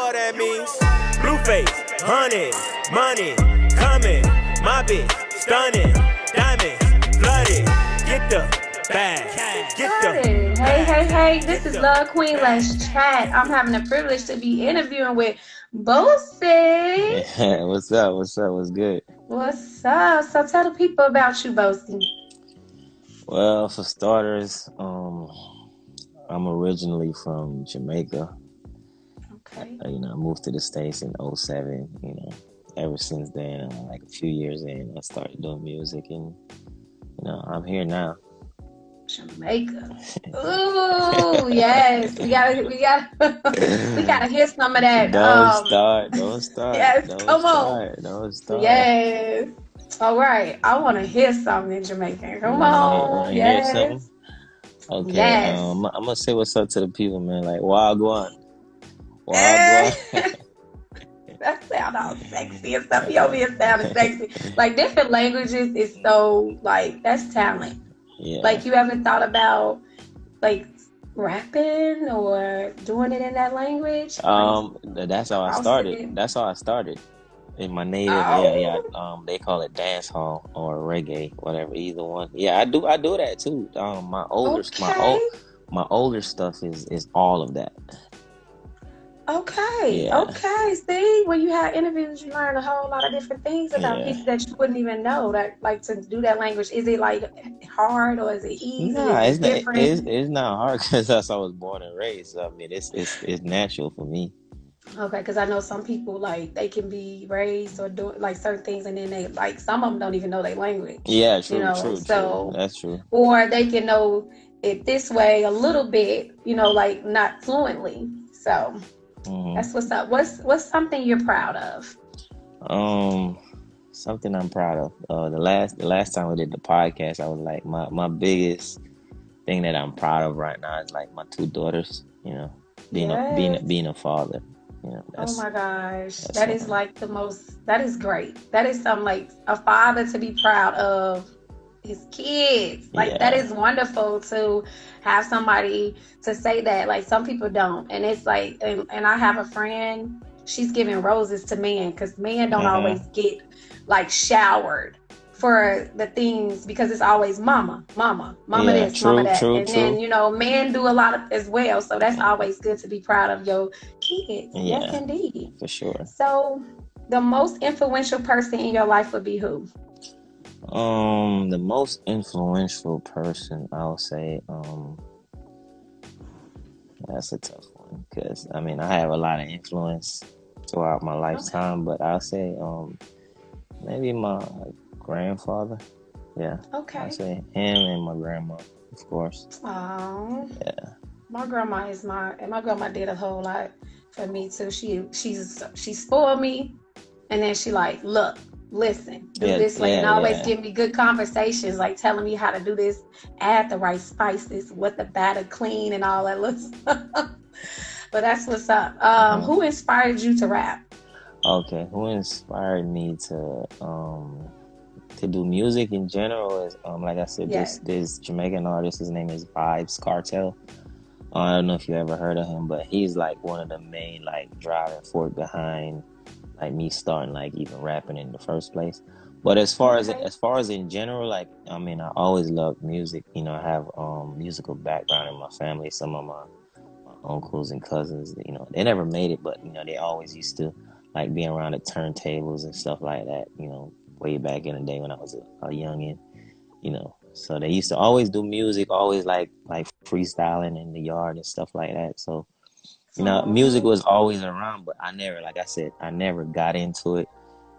what that means. Blueface, honey, money, coming. My bitch, stunning, diamonds, flooded. Get the bag, get the. Hey, hey, hey, this is Love Queen Let's Chat. I'm having the privilege to be interviewing with Boasy. Yeah, what's up? What's up? What's good? What's up? So tell the people about you, Boasy. Well, for starters, um, I'm originally from Jamaica. Okay. Uh, you know, I moved to the States in 07. You know, ever since then, uh, like a few years in, I started doing music and, you know, I'm here now. Jamaica. Ooh, yes. We gotta we gotta we gotta hear some of that. Don't um, start. Don't start. yes, don't come on. Don't start. Yes. All right. I wanna hear something in Jamaican. Come on. Yes. something? Okay. Yes. Um, I'm gonna say what's up to the people, man. Like Wagwan. That sound all sexy and stuff. You over here sounding sexy. Like different languages is so like that's talent. yeah. Like you ever thought about like rapping or doing it in that language? Um, th- that's how I started. That's how I started. In my native, Oh. yeah, yeah. Um, they call it dance hall or reggae, whatever, either one. Yeah, I do. I do that too. Um, my older, my old, my older stuff is is all of that. Okay. Yeah. Okay. See, when you have interviews, you learn a whole lot of different things about Yeah. people that you wouldn't even know. That like to do that language. Is it like hard or is it easy? Nah, is it's it not. It's, it's not hard because that's how I was born and raised. So, I mean, it's it's it's natural for me. Okay, because I know some people like they can be raised or do like certain things, and then they like some of them don't even know their language, Yeah, true, you know, true, so- true. That's true. or they can know it this way a little bit, you know, like not fluently. So hmm that's what's up. What's what's something you're proud of? Um, something I'm proud of. Uh, the last the last time we did the podcast, I was like, my my biggest thing that I'm proud of right now is like my two daughters. You know, being a being a, being a father. You know, oh my gosh, that is like the most. That is great. That is something like a father to be proud of his kids. Like that Yeah. is wonderful to have somebody to say that. Like some people don't, and it's like, and, and I have a friend. She's giving roses to men because men don't Mhm. always get like showered for the things because it's always mama, mama, mama Yeah, this, true, mama that, true, and then you know men do a lot of as well. So that's always good to be proud of your kids. Yes, indeed. for sure. So, the most influential person in your life would be who? Um, the most influential person, I'll say, um, that's a tough one because I mean I have a lot of influence throughout my lifetime, but I'll say, um, maybe my grandfather. Yeah, Okay. I'll say him and my grandma, of course. Oh, Yeah, my grandma is my, and my grandma did a whole lot for me too. She she's she spoiled me, and then she like, look, listen, do Yeah, this way, and always yeah. give me good conversations, like telling me how to do this, add the right spices, what the batter clean, and all that little stuff. but that's what's up. Um, Mhm. who inspired you to rap? Okay, who inspired me to um to do music in general is um like I said Yeah. this this Jamaican artist his name is Vybz Kartel. I don't know if you ever heard of him, but he's like one of the main like driving force behind like me starting like even rapping in the first place. But as far as as far as in general, like I mean, I always loved music. You know, I have um musical background in my family. Some of my, my uncles and cousins, you know, they never made it, but you know, they always used to like being around the turntables and stuff like that. You know, way back in the day when I was a, a youngin. You know, so they used to always do music, always like like freestyling in the yard and stuff like that. So you know, music was always around, but I never, like I said, I never got into it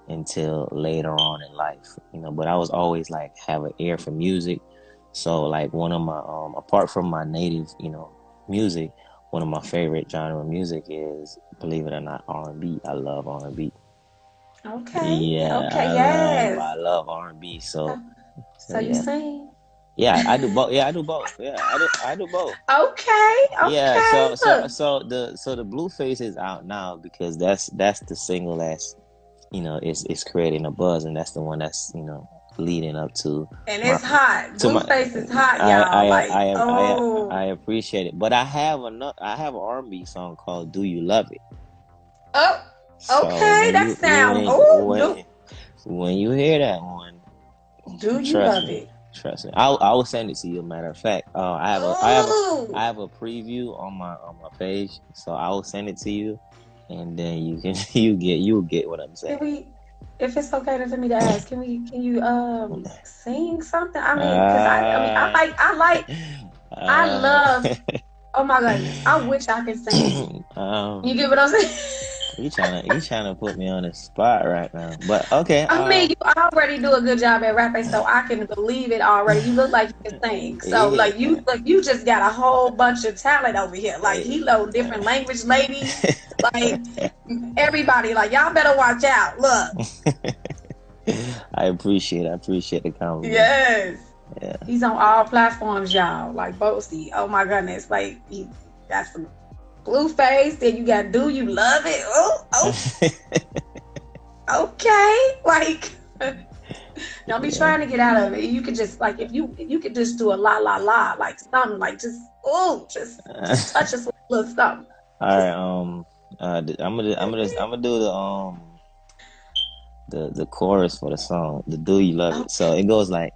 until later on in life, you know. But I was always like have an ear for music. So like one of my, um, apart from my native, you know, music, one of my favorite genre of music is, believe it or not, R and B. I love R and B. Okay. Yeah, Okay. I yes. love, I love R and B. So, so you yeah, sing? Yeah, I do both. Yeah, I do both. Yeah, I do, I do both. Okay. Okay. Yeah, so so so the so the Blueface is out now because that's that's the single that's you know it's it's creating a buzz and that's the one that's you know leading up to And it's my- hot. Blueface is hot, I y'all. I, like, I, I, oh, I, I appreciate it, but I have another I have an R&B song called "Do You Love It." Oh, So okay, that you- sound. when- Oh, when, when you hear that one, do, you love it? Trust me. I'll I will send it to you. Matter of fact, uh, I have a I have a Ooh. I have a preview on my on my page, so I will send it to you, and then you can you get you get what I'm Can saying. we, if it's okay for me to ask, can we, can you um sing something? I mean, because I, I mean, I like, I like. I Uh, love- Oh my goodness, I wish I could sing. um, You get what I'm saying? You trying to you trying to put me on the spot right now, but okay. I mean, um, you already do a good job at rapping, so I can believe it already. You look like you can sing, so Yeah. like you, like you just got a whole bunch of talent over here. Like he know different language, ladies. Like everybody, like y'all better watch out. Look, I appreciate I appreciate the compliment. yes, Yeah. he's on all platforms, y'all. Like Boasy, oh my goodness, like he got blue face. Then you got do you love it? Oh, oh, okay, like. Don't be trying to get out of it. You could just like if you you could just do a la la la like something like just oh just just touch us with a little something. All right. Um. Uh. I'm gonna. I'm gonna. I'm gonna do the um. The the chorus for the song. The Do you love it? So it goes like,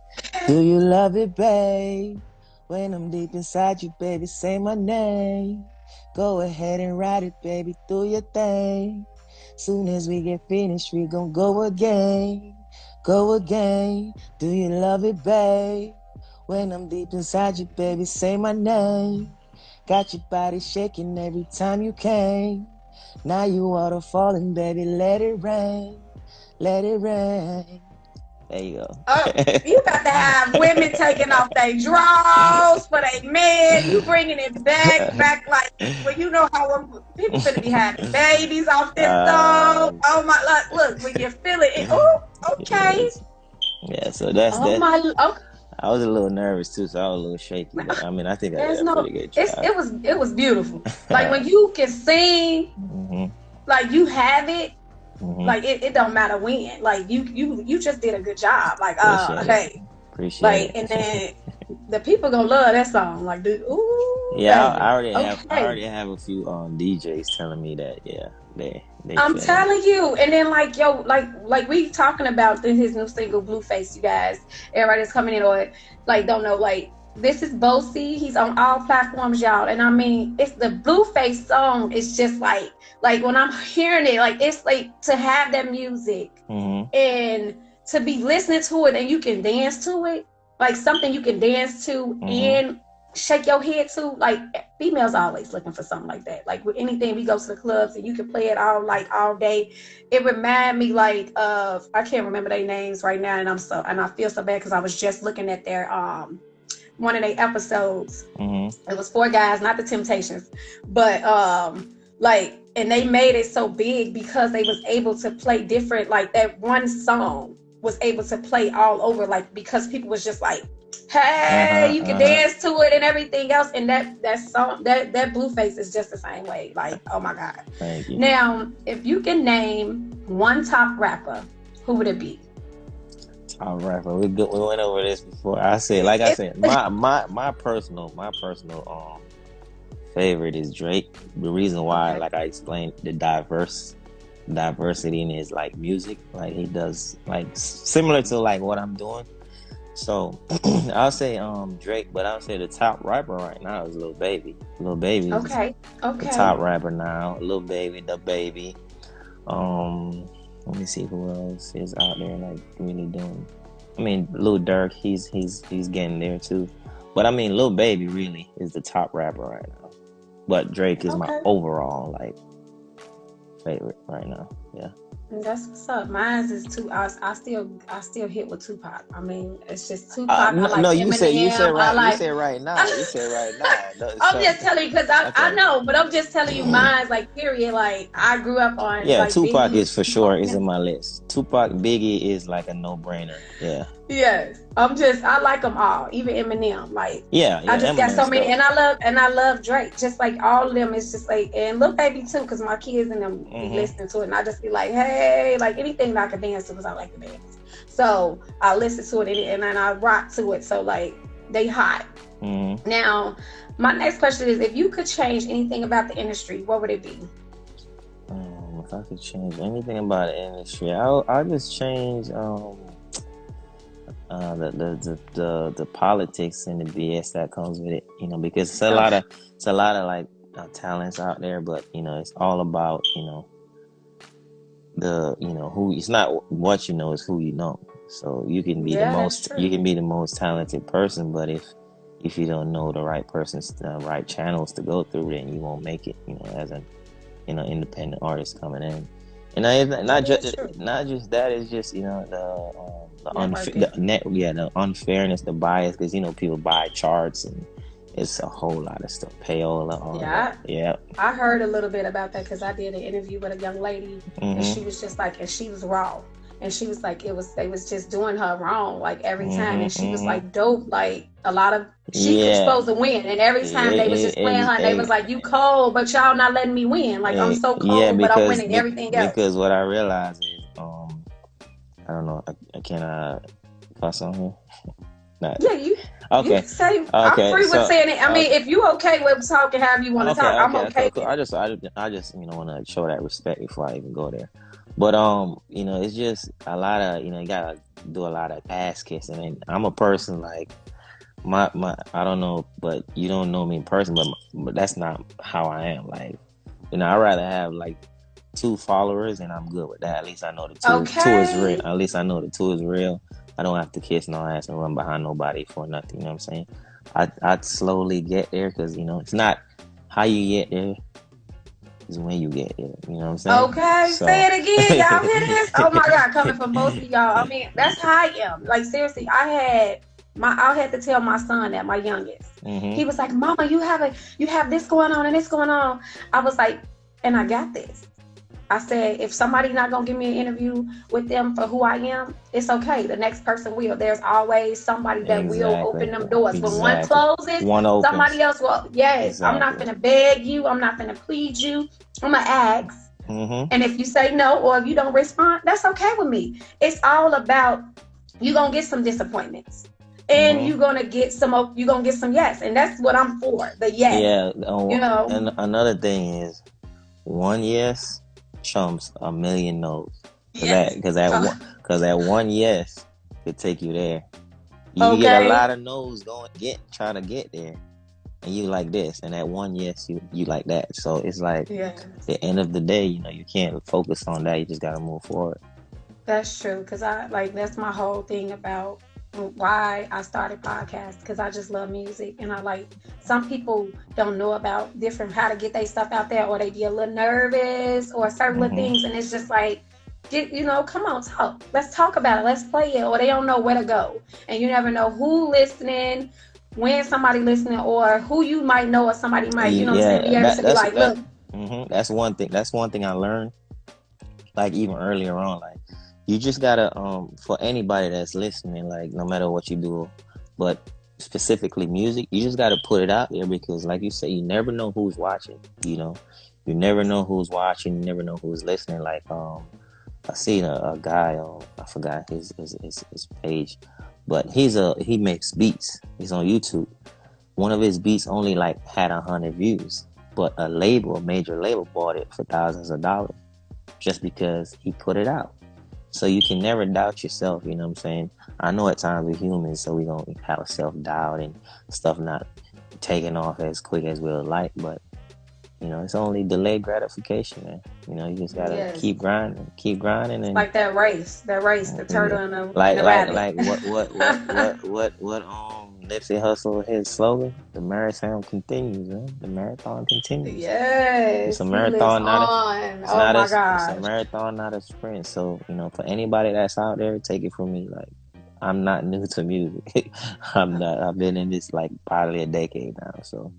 Do you love it, babe? When I'm deep inside you, baby, say my name. Go ahead and ride it, baby. Do your thing. Soon as we get finished, we gon' go again. Go again. Do you love it, babe? When I'm deep inside you, baby, say my name. Got your body shaking every time you came. Now you waterfalling, baby, let it rain. Let it rain. There you go. Oh, you got to have women taking off their drawers for their men. You bringing it back, back like well, you know how when people gonna be having babies off this Um, song. Oh my, look, look when you feel it. Oh, okay. Yeah, so that's Oh that. my, okay. I was a little nervous too, so I was a little shaky. But I mean, I think I There's did a no, pretty good it's job. it was it was beautiful. Like when you can sing, hmm like you have it. Hmm like it, it don't matter when like you you you just did a good job like uh okay. Appreciate hey like it. and then the people gonna love that song like dude ooh yeah. I, I already have. I already have a few um DJs telling me that. Yeah, they they. I'm it. telling you, and then like yo, like like we talking about his new single Blueface, you guys. Everybody's coming in or like don't know like this is Boasy. He's on all platforms, y'all. And I mean, it's the Blueface song. It's just like like when I'm hearing it, like it's like to have that music Mhm. and to be listening to it and you can dance to it, like something you can dance to Mhm. and shake your head to. Like females always looking for something like that. Like with anything, we go to the clubs and you can play it all like all day. It remind me like of I can't remember their names right now, and I'm so and I feel so bad because I was just looking at their um one of their episodes Mhm. it was four guys, not the Temptations, but um, like, and they made it so big because they was able to play different. Like that one song was able to play all over, like because people was just like, "Hey, Uh-huh, you can uh-huh. dance to it" and everything else. And that that song, that that Blueface is just the same way. Like, oh my god. Thank you. Now, if you can name one top rapper, who would it be? All right, but we go, we went over this before. I said, like I said, my my my personal my personal um favorite is Drake. The reason why, Okay. like I explained, the diverse diversity in his like music, like he does like similar to like what I'm doing. So I'll say um Drake, but I'll say the top rapper right now is Lil Baby. Lil Baby is Okay, the okay. top rapper now. Lil Baby, the baby. Um, let me see who else is out there like really doing. I mean, Lil Durk, he's he's he's getting there too. But I mean, Lil Baby really is the top rapper right now. But Drake is my overall like favorite right now. Yeah. That's what's up. Mine's is two. I, I still, I still hit with Tupac. I mean, it's just Tupac. Uh, no, like no, you said you said I right. like, you said right now. You said right now. No, I'm just telling you because I, I know, but I'm just telling you mine's like period. Like I grew up on. Yeah, like, Tupac Biggie. is for sure is in my list. Tupac, Biggie is like a no brainer. Yeah, Yes, I'm just. I like them all, even Eminem. Like yeah. yeah I just got so many, dope. and I love and I love Drake. Just like all of them, it's just like and Lil Baby too, because my kids and them Mhm. be listening to it, and I just be like, hey, like anything that I can dance to, because I like to dance. So I listen to it and, and then I rock to it. So like they hot. Mhm. Now, my next question is: If you could change anything about the industry, what would it be? Um, if I could change anything about the industry, I'll I just change um uh the, the the the politics and the BS that comes with it. You know, because it's a lot of it's a lot of like uh, talents out there, but you know, it's all about you know the you know who it's not what you know it's who you know. So you can be Yeah, the most you can be the most talented person but if if you don't know the right person's the right channels to go through then you won't make it you know as a you know independent artist coming in and I, not just not just that it's just you know the um, the, unfa- the net yeah the unfairness the bias because you know people buy charts and it's a whole lot of stuff payola all Yeah. that. yeah I heard a little bit about that because I did an interview with a young lady and hmm she was just like, and she was raw. And she was like, it was, they was just doing her wrong, like every time. And she was like, dope, like a lot of, she was supposed to win. And every time they was just playing her, they was like, you cold, but y'all not letting me win. Like, I'm so cold, yeah, but I'm winning everything else. because what I realize is, um, I don't know, I, I can uh on here. Not Yeah, you, you okay. can say, Okay, I'm free so- with saying it. I mean, okay. if you okay with talking however you want to Okay, talk, I'm okay, okay. cool. I just, I, I just, you know, want to show that respect before I even go there. But um, you know, it's just a lot of, you know, you gotta do a lot of ass kissing, and I'm a person like my my. I don't know, but you don't know me in person, but but that's not how I am. Like, you know, I rather have like two followers, and I'm good with that. At least I know the two, two is real. At least I know the two is real. I don't have to kiss no ass and run behind nobody for nothing. You know what I'm saying? I I'd slowly get there because you know it's not how you get there is when you get there. You know what I'm saying? Okay, So- say it again. Y'all hear this? Oh my God, coming from both of y'all. I mean, that's how I am. Like seriously, I had my I had to tell my son that my youngest. hmm He was like, "Mama, you have a you have this going on and this going on." I was like, "And I got this." I said, "If somebody's not gonna give me an interview with them for who I am, it's okay. The next person will. There's always somebody that will open them doors. When one closes, One opens. somebody else will. Yes, I'm not gonna beg you. I'm not gonna plead you. I'm gonna ask." hmm And if you say no or if you don't respond, that's okay with me. It's all about you're gonna get some disappointments. And Mhm. you're gonna get some you're gonna get some yes. And that's what I'm for. The yes. Yeah. uh, You know. And another thing is, one yes trumps a million no's. Cause Yes. that, that, Uh. one, cause that one yes could take you there. You get a lot of no's going, get trying to get there, and you like this, and that one yes, you you like that. So it's like at the end of the day, you know, you can't focus on that. You just gotta move forward. That's true. Cause I like that's my whole thing about why I started podcast because I just love music and I like some people don't know about different how to get their stuff out there or they get a little nervous or certain little Mhm. things and it's just like get you know come on talk let's talk about it let's play it or they don't know where to go and you never know who listening when somebody listening or who you might know or somebody might you know what I'm saying Yeah, that- that's- like that- look hmm That's one thing. That's one thing I learned. Like even earlier on, like you just gotta um for anybody that's listening, like no matter what you do, but specifically music, you just gotta put it out there because, like you say, you never know who's watching. You know, you never know who's watching. You never know who's listening. Like um, I seen a, a guy on I forgot his his, his his page, but he's a he makes beats. He's on YouTube. One of his beats only like had a hundred views but a label, a major label, bought it for thousands of dollars just because he put it out. So you can never doubt yourself. You know what I'm saying? I know at times we're humans, so we gonna have self doubt and stuff not taking off as quick as we would like. But you know, it's only delayed gratification, man. You know, you just gotta Yes. keep grinding, keep grinding, and like that race that race the turtle and the, like and the like rabbit. like what what what what what what um Nipsey Hussle his slogan the marathon continues man. The marathon continues. Yes. It's a marathon, not a- it's oh not my a, it's a marathon not a sprint. So you know for anybody that's out there take it from me like I'm not new to music. I'm not I've been in this like probably a decade now so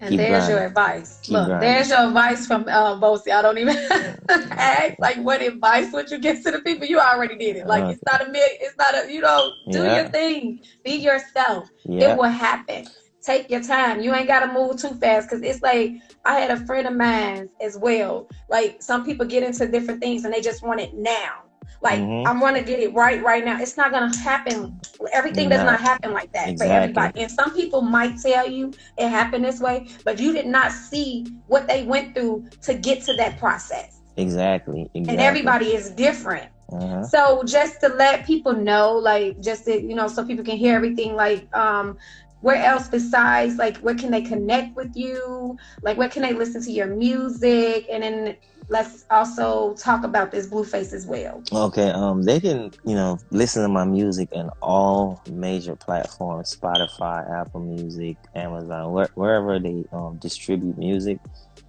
And Keep there's your advice. Keep Look, grinding. there's your advice from uh, Boasy. I don't even ask like what advice would you give to the people. You already did it. Like it's not a. It's not a. You know, do Yeah. your thing. Be yourself. yeah It will happen. Take your time. You ain't gotta move too fast because it's like I had a friend of mine as well. Like some people get into different things and they just want it now. Like Mhm. I want to get it right right now. It's not gonna happen. Everything does not happen like that Exactly. for everybody. And some people might tell you it happened this way, but you did not see what they went through to get to that process. Exactly. Exactly. and everybody is different. Uh-huh. So just to let people know, like just to, you know, so people can hear everything, like um where else besides like where can they connect with you? Like where can they listen to your music? And then let's also talk about this Blueface as well. Okay, um, they can you know listen to my music in all major platforms: Spotify, Apple Music, Amazon, where, wherever they um, distribute music.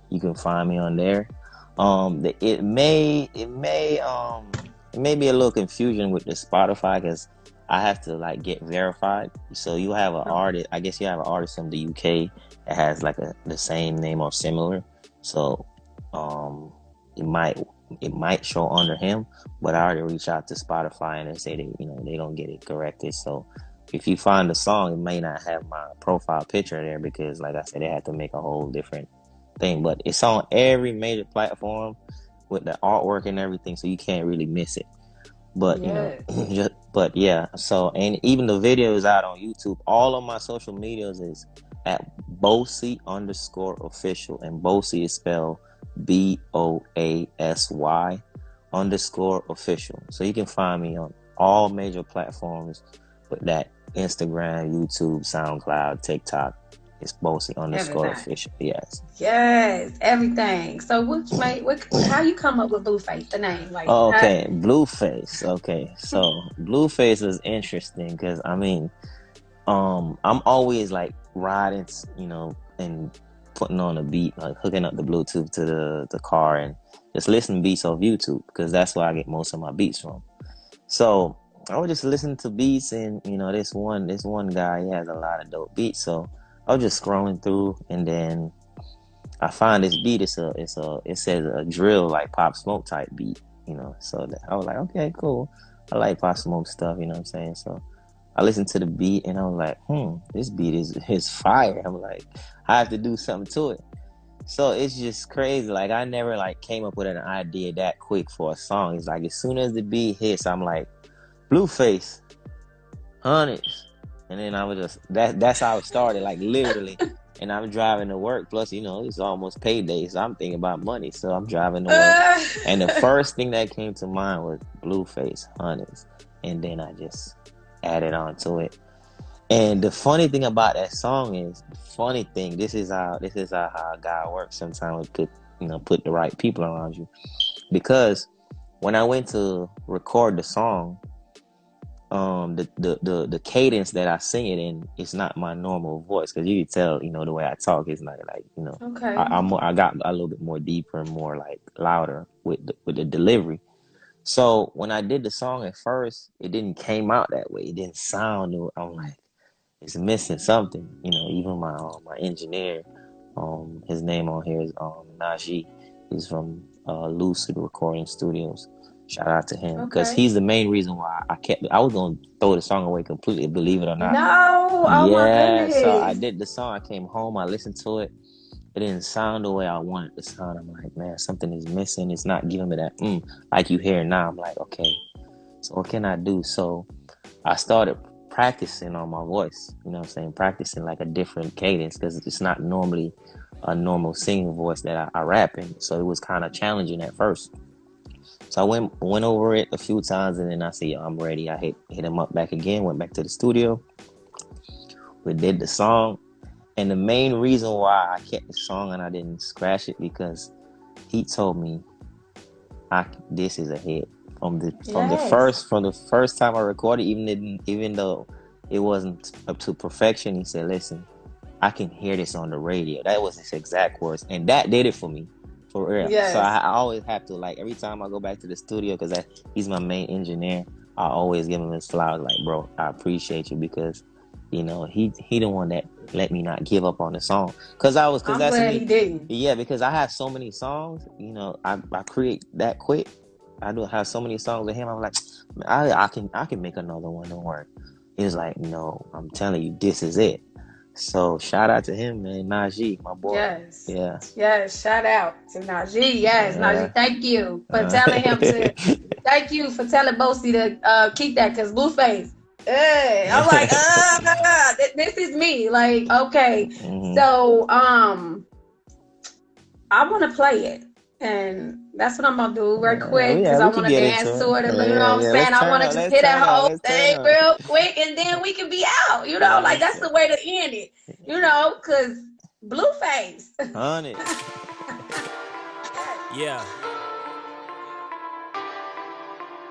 You can find me on there. Um, it may it may um it may be a little confusion with the Spotify because I have to like get verified. So you have an artist. I guess you have an artist from the UK that has like a the same name or similar. So um it might it might show under him, but I already reached out to Spotify and they say they you know they don't get it corrected. So if you find the song, it may not have my profile picture there because like I said, they had to make a whole different thing. But it's on every major platform with the artwork and everything, so you can't really miss it. But you know, just, but yeah. So and even the video is out on YouTube. All of my social medias is at Boasy underscore official, and Boasy is spelled B O A S Y underscore official. So you can find me on all major platforms with that Instagram, YouTube, SoundCloud, TikTok. It's Boasy underscore Everything. official. Yes. Yes, everything. So what made what how you come up with Blueface, the name? Like Oh, how- okay, Blueface. Okay, so Blueface is interesting because I mean, um, I'm always like riding, you know, and putting on a beat, like hooking up the Bluetooth to the the car and just listening beats off YouTube because that's where I get most of my beats from. So I would just listen to beats, and you know, this one this one guy he has a lot of dope beats. So I was just scrolling through, and then I find this beat. It's a it's a it says a drill like Pop Smoke type beat, you know. So I was like, okay, cool. I like Pop Smoke stuff, you know what I'm saying. So I listened to the beat, and I was like, hmm, this beat is is fire. I'm like, I have to do something to it. So it's just crazy. Like I never like came up with an idea that quick for a song. It's like as soon as the beat hits, I'm like, Blueface, hundreds. And then I was just that that's how it started, like literally. And I'm driving to work. Plus, you know, it's almost payday, so I'm thinking about money. So I'm driving to work. Uh, And the first thing that came to mind was Blueface Hunters. And then I just added on to it. And the funny thing about that song is funny thing, this is how this is how, how God works. Sometimes we put you know, put the right people around you. Because when I went to record the song, um the, the the the cadence that I sing it in is not my normal voice because you can tell you know the way I talk is not like you know okay. I, I'm I got a little bit more deeper and more like louder with the, with the delivery. So when I did the song at first, it didn't came out that way. It didn't sound. new. I'm like, it's missing something. You know, even my um, my engineer, um, his name on here is um Najee. He's from uh, Lucid Recording Studios. Shout out to him because Okay. he's the main reason why I kept. I was gonna throw the song away completely, believe it or not. no, oh yeah, so I did the song. I came home, I listened to it. It didn't sound the way I wanted it to sound. I'm like, man, something is missing. It's not giving me that mm, like you hear now. I'm like, okay, so what can I do? So I started practicing on my voice. You know what I'm saying? Practicing like a different cadence because it's not normally a normal singing voice that I, I rap in. So it was kind of challenging at first. So I went went over it a few times and then I said, Yo, I'm ready. I hit hit him up back again, went back to the studio. We did the song. And the main reason why I kept the song and I didn't scratch it because he told me I this is a hit. From the from the first from the first time I recorded, even even though it wasn't up to perfection, he said, Listen, I can hear this on the radio. That was his exact words. And that did it for me. For real. Yes. So I, I always have to like every time I go back to the studio because he's my main engineer. I always give him his flowers. Like, bro, I appreciate you because you know he he the one that let me not give up on the song. Cause I was cause that's glad me. he didn't. Yeah, because I have so many songs. You know, I I create that quick. I do have so many songs with him. I'm like, I I can I can make another one. Don't worry. He was like, no, I'm telling you, this is it. So shout out to him, man, Najee, my boy. Yes. Yeah. Yes. Shout out to Najee. Yes, Yeah. Najee. Thank you for Uh, telling him to. Thank you for telling Boasy to uh, keep that because Blueface. Hey, I'm like, uh, th- this is me. Like, okay. Mhm. So, um, I want to play it, and That's what I'm gonna do real Yeah, quick yeah, because I want to dance into to it. it. You know Yeah, what I'm yeah, saying? let's I want to just hit turn that whole let's thing real quick, and then we can be out. You know, like that's the way to end it. You know, because Blueface. Honey. Yeah.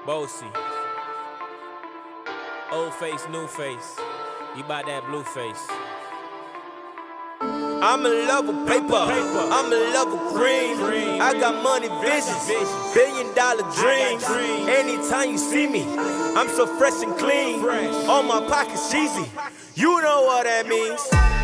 Bossy. Old face, new face. You buy that blue face. I'm in love with paper. I'm in love with green. I got money visions. Billion dollar dreams. Anytime you see me, I'm so fresh and clean. All my pockets cheesy. You know what that means.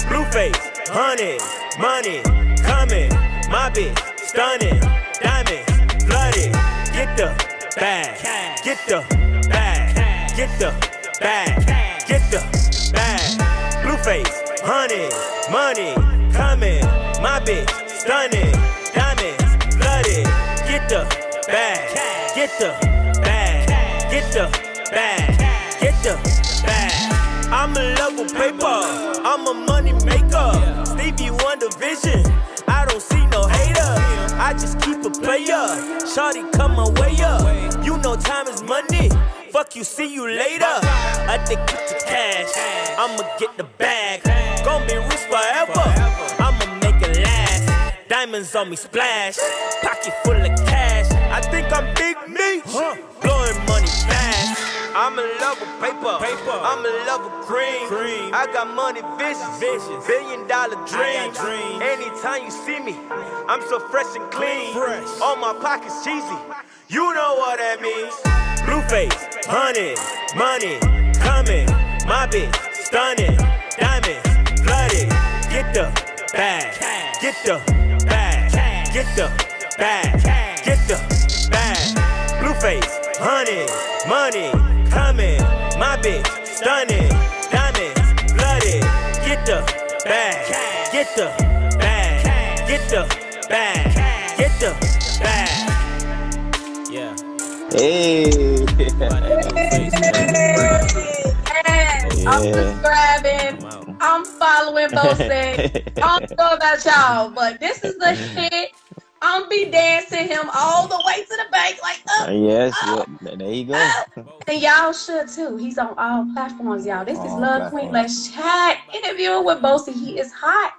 Blue face, honey, money, coming. My bitch, stunning. Diamonds, flooded. Get the bag. Get the bag. Get the bag. Get the bag. Blue face, honey, money, coming. My bitch, stunning. Diamonds, flooded. Get the bag. Get the bag. Get the bag. Get the bag. I'm in love with paper. I'm a money maker. Stevie Wonder vision. I don't see no hater. I just keep a player. Shorty come my way up. You know time is money. Fuck you, see you later. Addicted to cash. I'ma get the bag. Gonna be rich forever. Diamonds on me splash. Pocket full of cash. I think I'm big me. Blowing money fast. I'm in love with paper. paper. I'm in love with cream. cream. I got money visions. visions. Billion dollar dreams. dreams. Anytime you see me, I'm so fresh and clean. Fresh. All my pockets cheesy. You know what that means. Blue face, honey, money, coming. My bitch, stunning. Diamonds, flooded. Get the bag. Get the. Get the bag. Get the bag. Blue face, honey, money, coming. My bitch, stunning. Diamonds, flooded. Get the bag. Get the bag. Get the bag. Get the bag. Yeah. Hey. Yes, I'm Yeah. subscribing. I'm following Bose. I don't know about y'all, but this is the shit. I'm be dancing him all the way to the bank, like up. yes, yeah, there you go. And y'all should too. He's on all platforms, y'all. This is All Love Queen. Let's chat. Interviewing with Boasy. He is hot.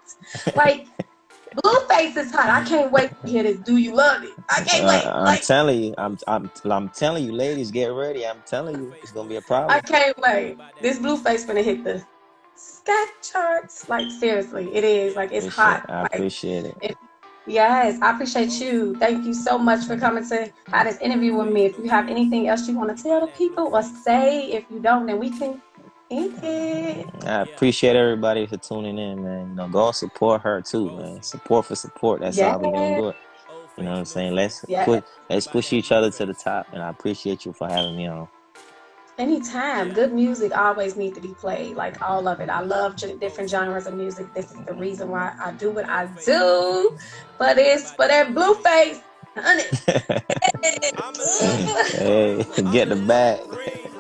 Like Blueface is hot. I can't wait to hear this. Do you love it? I can't wait. Uh, I'm Like telling you, I'm, I'm, I'm telling you, ladies, get ready. I'm telling you, it's gonna be a problem. I can't wait. This Blueface gonna hit the scat charts. Like seriously, it is. Like it's Appreciate- hot. I Like, appreciate it. Yes, I appreciate you. Thank you so much for coming to have this interview with me. If you have anything else you want to tell the people or say, if you don't, then we can end it. I appreciate everybody for tuning in, man. You know, go and support her too, man. Support for support. That's how we gonna do it. You know what I'm saying? Let's Yeah. push, let's push each other to the top. And I appreciate you for having me on. Anytime, good music always needs to be played, like all of it. I love different genres of music. This is the reason why I do what I do. But it's for that blue face, honey. hey, get the bag.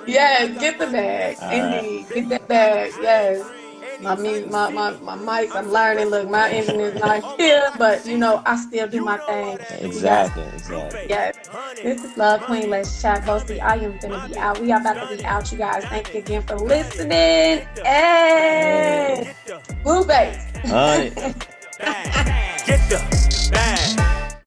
yes, get the bag. All right. Indeed, get that bag. Yes. My, mu- my my my mic, I'm learning. Look, my engine is not here, but you know, I still do my thing. Exactly, exactly. Yes. This is Love Queen. Let's chat. Boasy, I am gonna be out. We are about to be out, you guys. Thank you again for listening. Hey, Blueface. Honey. Get the